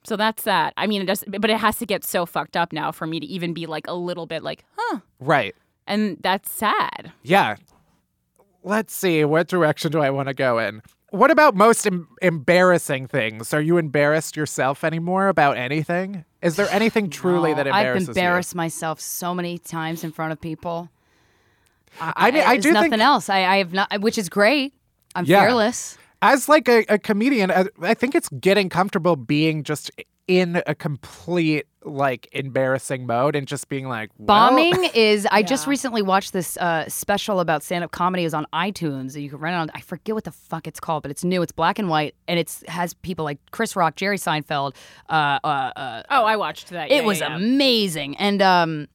So that's that. I mean, it does, but it has to get so fucked up now for me to even be like a little bit like, huh? Right. And that's sad. Yeah. Let's see. What direction do I want to go in? What about most em- embarrassing things? Are you embarrassed yourself anymore about anything? Is there anything truly No, that embarrasses you? I've embarrassed myself so many times in front of people. you? I mean, I There's do nothing think else. I, I have not, which is great. I'm Yeah. fearless. as like a, a comedian, I, I think it's getting comfortable being just in a complete like embarrassing mode and just being like well, Bombing is. I just recently watched this uh, special about stand-up comedy. It was on iTunes. and You can rent it on. I forget what the fuck it's called, but it's new. It's black and white, and it's has people like Chris Rock, Jerry Seinfeld. Uh, uh, uh, Oh, I watched that. it Yeah, was yeah, yeah. amazing, and um,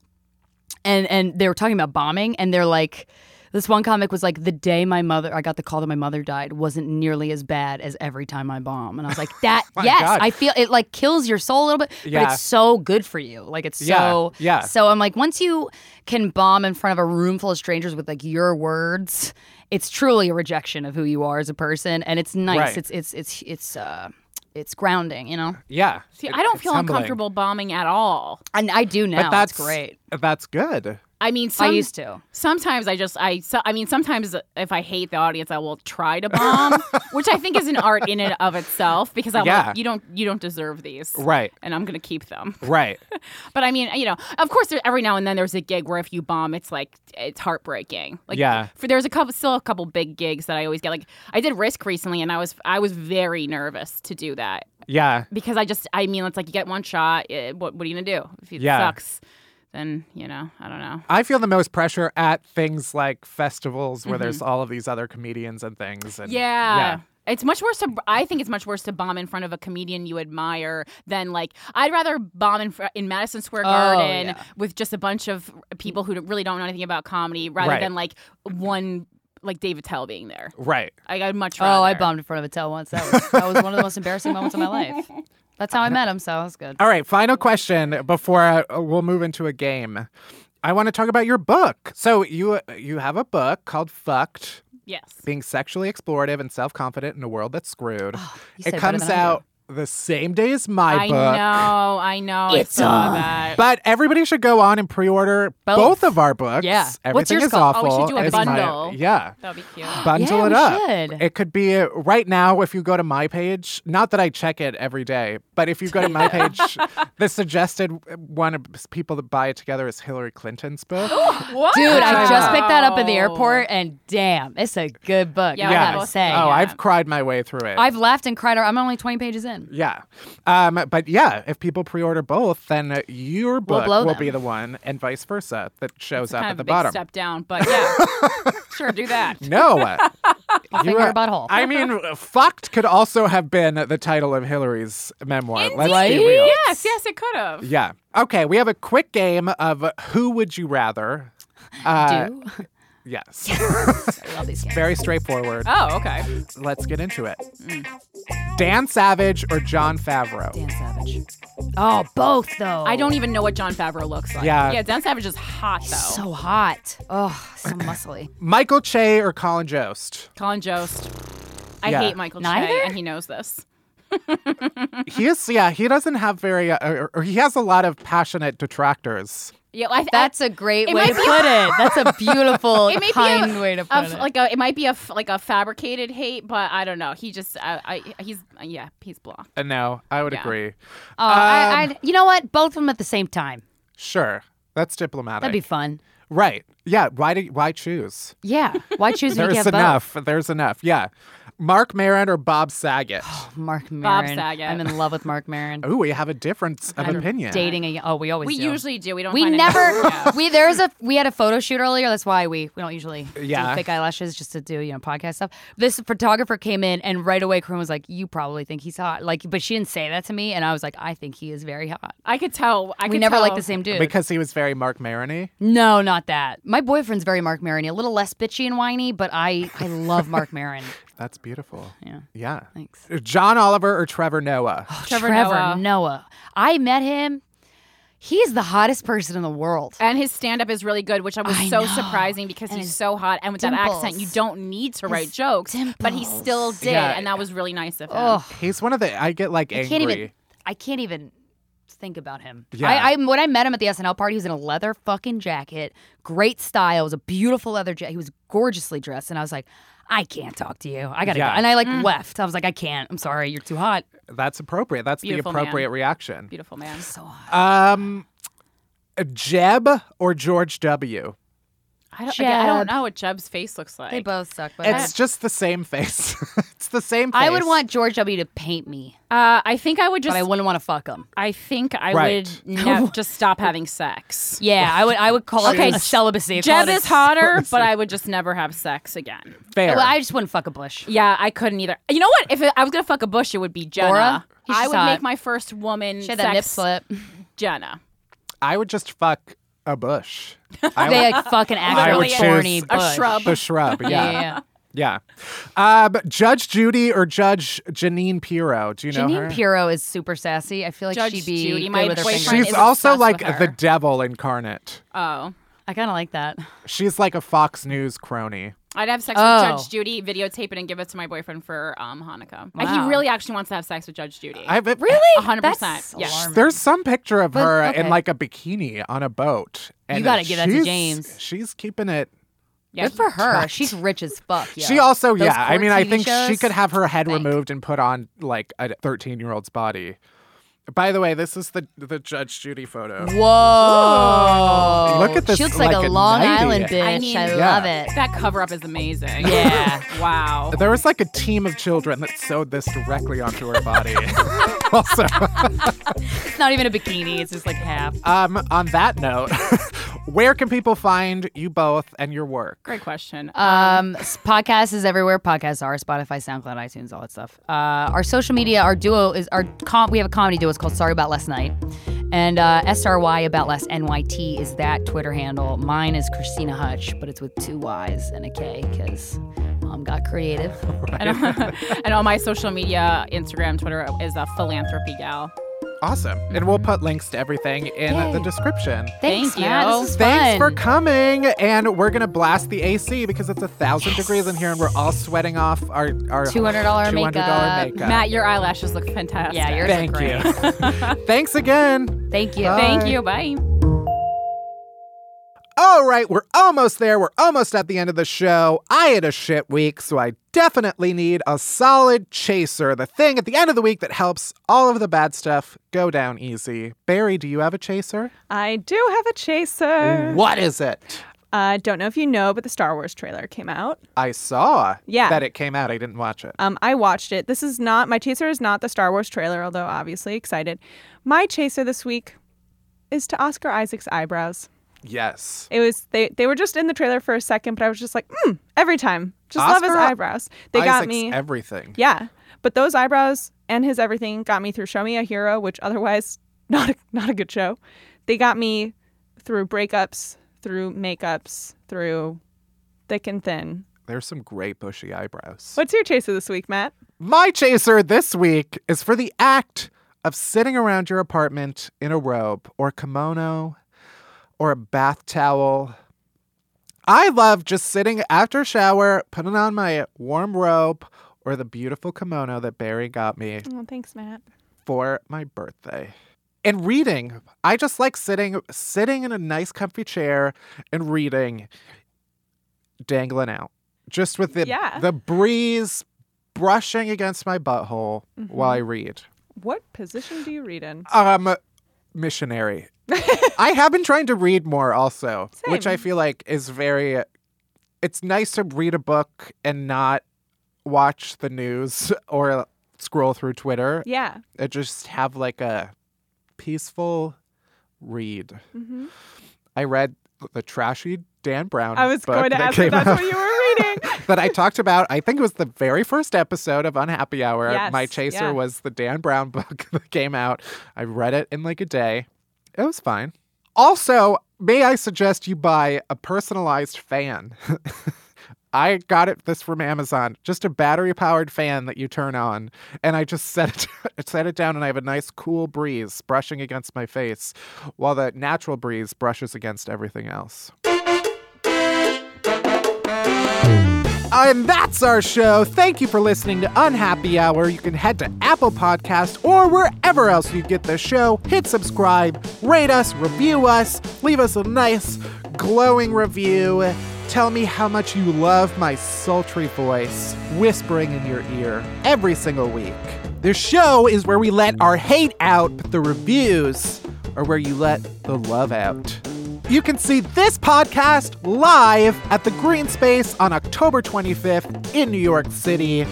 and and they were talking about bombing, and they're like. This one comic was like, the day my mother, I got the call that my mother died, wasn't nearly as bad as every time I bomb. And I was like, that, yes, God. I feel it like kills your soul a little bit, Yeah. but it's so good for you. Like it's Yeah, so, yeah. So I'm like, once you can bomb in front of a room full of strangers with like your words, it's truly a rejection of who you are as a person. And it's nice. Right. It's, it's, it's, it's, uh, it's grounding, you know? yeah. See, It- I don't feel humbling. uncomfortable bombing at all. And I do now. But that's it's great. That's good. I mean, I used to. Sometimes I just I so, I mean sometimes if I hate the audience I will try to bomb, which I think is an art in and of itself because I'm Yeah. like you don't you don't deserve these. Right. And I'm going to keep them. Right. But I mean, you know, of course there, every now and then there's a gig where if you bomb it's like it's heartbreaking. Like Yeah. For there's a couple still a couple big gigs that I always get like I did Risk recently and I was I was very nervous to do that Yeah. because I just I mean it's like you get one shot, eh, what what are you to do? If it Yeah. sucks then, you know, I don't know. I feel the most pressure at things like festivals where Mm-hmm. there's all of these other comedians and things. And Yeah. It's much worse to. I think it's much worse to bomb in front of a comedian you admire than like. I'd rather bomb in fr- in Madison Square Oh, Garden yeah. with just a bunch of people who really don't know anything about comedy, rather Right. than like one like Dave Attell being there. Right. I, I'd much rather. Oh, I bombed in front of Attell once. That was, that was one of the most embarrassing moments of my life. That's how I met him, so was good. All right. Final question before uh, we'll move into a game. I want to talk about your book. So you you have a book called "Fucked." Yes. being sexually explorative and self-confident in a world that's screwed. Oh, it say it better comes I out the same day as my I book. know. I know. It's I saw on. that. But everybody should go on and pre-order both, Both. of our books. Yeah. Everything What's yours is called? awful. Oh, we should do a is my- bundle. yeah. That'd be cute. Bundle Yeah, it we up. should. It could be uh, right now if you go to my page. Not that I check it every day, but if you go to my page, the suggested one of people that buy it together is Hillary Clinton's book. What? Dude, I just picked that up in the airport, and damn, it's a good book. Yeah, I we gotta say. Oh, Yeah. I've cried my way through it. I've laughed and cried. I'm only 20 pages in. One. Yeah. Um, but yeah, if people pre-order both, then your book blow will them. be the one, and vice versa, that shows up kind at the bottom. step down, but yeah, sure, do that. No. you finger are- your butthole. I mean, fucked could also have been the title of Hillary's memoir. Let's be real. Yes, yes, it could have. Yeah. Okay, we have a quick game of who would you rather. Uh, Do Yes. I love these games. Very straightforward. Oh, okay. Let's get into it. Mm. Dan Savage or Jon Favreau? Dan Savage. Oh, both though. I don't even know what Jon Favreau looks like. Yeah. Yeah, Dan Savage is hot though. So hot. Oh, so muscly. Michael Che or Colin Jost? Colin Jost. I Yeah. hate Michael Neither? Che, and he knows this. He is, yeah, he doesn't have very, uh, or, or he has a lot of passionate detractors. Yeah, I, That's a great way to be- put it. That's a beautiful, It may be kind a- way to put f- it. like a, it might be a like a fabricated hate, but I don't know. He just, uh, I, he's, yeah, he's blocked. Uh, no, I would Yeah. agree. oh, um, I, you know what? Both of them at the same time. Sure, that's diplomatic. That'd be fun. right. Yeah. Why do why choose? Yeah. Why choose when you There's can have enough. There's enough. Yeah. Marc Maron or Bob Saget? both? Mark Bob Maron. Saget. I'm in love with Marc Maron. Ooh, we have a difference of I'm opinion. Dating a oh, we always We do. usually do. We don't. we find never Any- yeah. we there's a we had a photo shoot earlier. That's why we we don't usually Yeah. do fake eyelashes just to do you know podcast stuff. This photographer came in and right away Corinne was like, "You probably think he's hot," like, but she didn't say that to me, and I was like, "I think he is very hot." I could tell. I we could never like the same dude. Because he was very Marc Maron no, not that. My boyfriend's very Marc Maron, a little less bitchy and whiny, but I I love Marc Maron. That's beautiful. Yeah. Yeah. Thanks. John Oliver or Trevor Noah? Oh, Trevor Noah. Noah. I met him. He's the hottest person in the world. And his stand up is really good, which I was I so know. surprising because And he's so hot. And with that accent, you don't need to write His jokes. But he still did. Yeah. And that was really nice of him. Oh, He's one of the. I get like I angry. can't even. I can't even think about him. Yeah. I, I when I met him at the SNL party, he was in a leather fucking jacket, great style. It was a beautiful leather jacket. He was gorgeously dressed, and I was like, I can't talk to you. I gotta Yeah. go. And I like left. I was like, I can't. I'm sorry. You're too hot. That's appropriate. That's Beautiful the man. appropriate reaction. Beautiful man. So hot. Um, Jeb or George W. I don't, again, I don't know what Jeb's face looks like. They both suck. But It's just the same face. it's the same face. I, I would want George W. to paint me, Uh, I think I would just. but I wouldn't want to fuck him. I think I Right. would ne- just stop having sex. Yeah, I would. I would call Okay, it a celibacy. I'd call Jeb it a is hotter, celibacy. but I would just never have sex again. fair. Well, I just wouldn't fuck a bush. Yeah, I couldn't either. You know what? If it, I was gonna fuck a bush, it would be Jenna. Laura? He's I would hot. make my first woman She had that nip sex slip. Jenna. I would just fuck a bush. I They would, like fucking I actual would thorny choose a shrub. the shrub. Yeah. Yeah, yeah, Yeah. Um, Judge Judy or Judge Jeanine Pirro? Do you know Jeanine her? Pirro is super sassy. I feel like Judge she'd be Judy, good my with her. She's also like the devil incarnate. Oh. I kind of like that. She's like a Fox News crony. I'd have sex Oh. with Judge Judy, videotape it, and give it to my boyfriend for um, Hanukkah. And Wow. he really actually wants to have sex with Judge Judy. I really. Hundred percent. That's Yeah. alarming. There's some picture of But- her okay. in like a bikini on a boat. And You gotta give that to she's- James. She's keeping it. Yeah. Good for her. She's rich as fuck. yo. She also, Those yeah. I court mean, I TV think she shows? could have her head removed and put on like a 13 year old's body. By the way, this is the the Judge Judy photo. Whoa! Look at this, She looks like, like a a Long 90. Island bitch. I I, Yeah. love it. That cover up is amazing. Yeah. wow. There was like a team of children that sewed this directly onto her body. also, It's not even a bikini. It's just like half. um, on that note, where can people find you both and your work? Great question. Um, podcast is everywhere. Podcasts are Spotify, SoundCloud, iTunes, all that stuff. Uh, our social media, our duo is our com- we have a comedy duo. It's called Sorry About Last Night, and uh, SRY About Last NYT is that Twitter handle. Mine is Krystyna Hutch, but it's with two Y's and a K because mom got creative. and, and on my social media, Instagram, Twitter, is a philanthropy gal. Awesome. And we'll put links to everything in Yay. the description. Thanks, Thank Matt. you. This is Thanks for coming, and we're gonna blast the AC because it's a thousand degrees in here, and we're all sweating off our our $200 $200 makeup. makeup. Matt, your eyelashes look fantastic. Yeah, yours Thank are great. you. Thanks again. Thank you. Bye. Thank you. Bye. All right, we're almost there. We're almost at the end of the show. I had a shit week, so I definitely need a solid chaser. The thing at the end of the week that helps all of the bad stuff go down easy. Barry, do you have a chaser? I do have a chaser. What is it? Uh, don't know if you know, but the Star Wars trailer came out. I saw Yeah. that it came out. I didn't watch it. Um, I watched it. This is not my chaser is not the Star Wars trailer, although obviously excited. My chaser this week is to Oscar Isaac's eyebrows. Yes. It was they they were just in the trailer for a second, but I was just like, mm, every time, just love his eyebrows. They got me. everything. Yeah, but those eyebrows and his everything got me through Show Me a Hero, which otherwise not a, not a good show. They got me through breakups, through makeups, through thick and thin. There's some great bushy eyebrows. What's your chaser this week, Matt? My chaser this week is for the act of sitting around your apartment in a robe or kimono or a bath towel. I love just sitting after a shower, putting on my warm robe or the beautiful kimono that Barry got me Oh, thanks, Matt. for my birthday. And reading, I just like sitting sitting in a nice comfy chair and reading dangling out. Just with the Yeah. the breeze brushing against my butthole while I read. What position do you read in? Um missionary. I have been trying to read more also, which I feel like is very it's nice to read a book and not watch the news or scroll through Twitter Yeah. and just have like a peaceful read. hmm I read the trashy Dan Brown. I was going to ask if that's out- what you were that I talked about. I think it was the very first episode of Unhappy Hour. Yes, My chaser yeah. was the Dan Brown book that came out. I read it in like a day. It was fine. Also, may I suggest you buy a personalized fan? I got it this from Amazon. Just a battery powered fan that you turn on, and I just set it set it down, and I have a nice cool breeze brushing against my face, while the natural breeze brushes against everything else. And that's our show. Thank you for listening to Unhappy Hour. You can head to Apple Podcast or wherever else you get the show. Hit subscribe, rate us, review us, leave us a nice glowing review. Tell me how much you love my sultry voice whispering in your ear every single week. The show is where we let our hate out, but the reviews are where you let the love out. You can see this podcast live at the Greene Space on October 25th in New York City.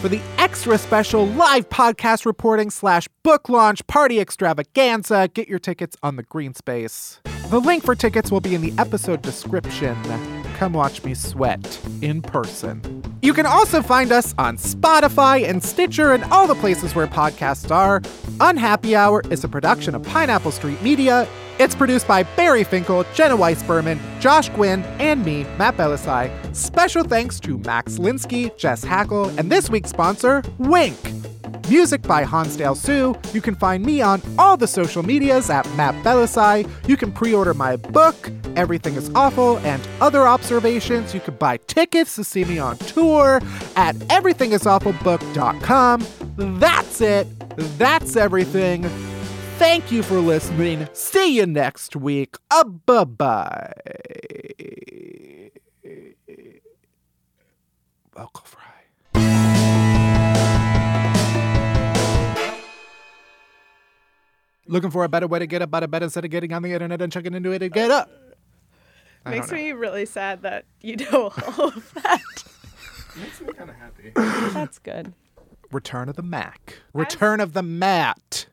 For the extra special live podcast reporting slash book launch party extravaganza, get your tickets on the Greene Space. The link for tickets will be in the episode description. Come watch me sweat in person. You can also find us on Spotify and Stitcher and all the places where podcasts are. Unhappy Hour is a production of Pineapple Street Media. It's produced by Barry Finkel, Jenna Weiss Berman, Josh Gwynn, and me, Matt Bellassai. Special thanks to Max Linsky, Jess Hackle, and this week's sponsor, Winc. Music by Hansdale Hsu. You can find me on all the social medias at Matt Bellassai. You can pre-order my book, Everything is Awful, and other observations. You can buy tickets to see me on tour at everythingisawfulbook.com. That's it. That's everything. Thank you for listening. See you next week. Uh, bye bye. Vocal fry. Looking for a better way to get up out of bed instead of getting on the internet and checking into it to get up. I Makes me really sad that you know all of that. Makes me kind of happy. That's good. Return of the Mac. Return of the Mat.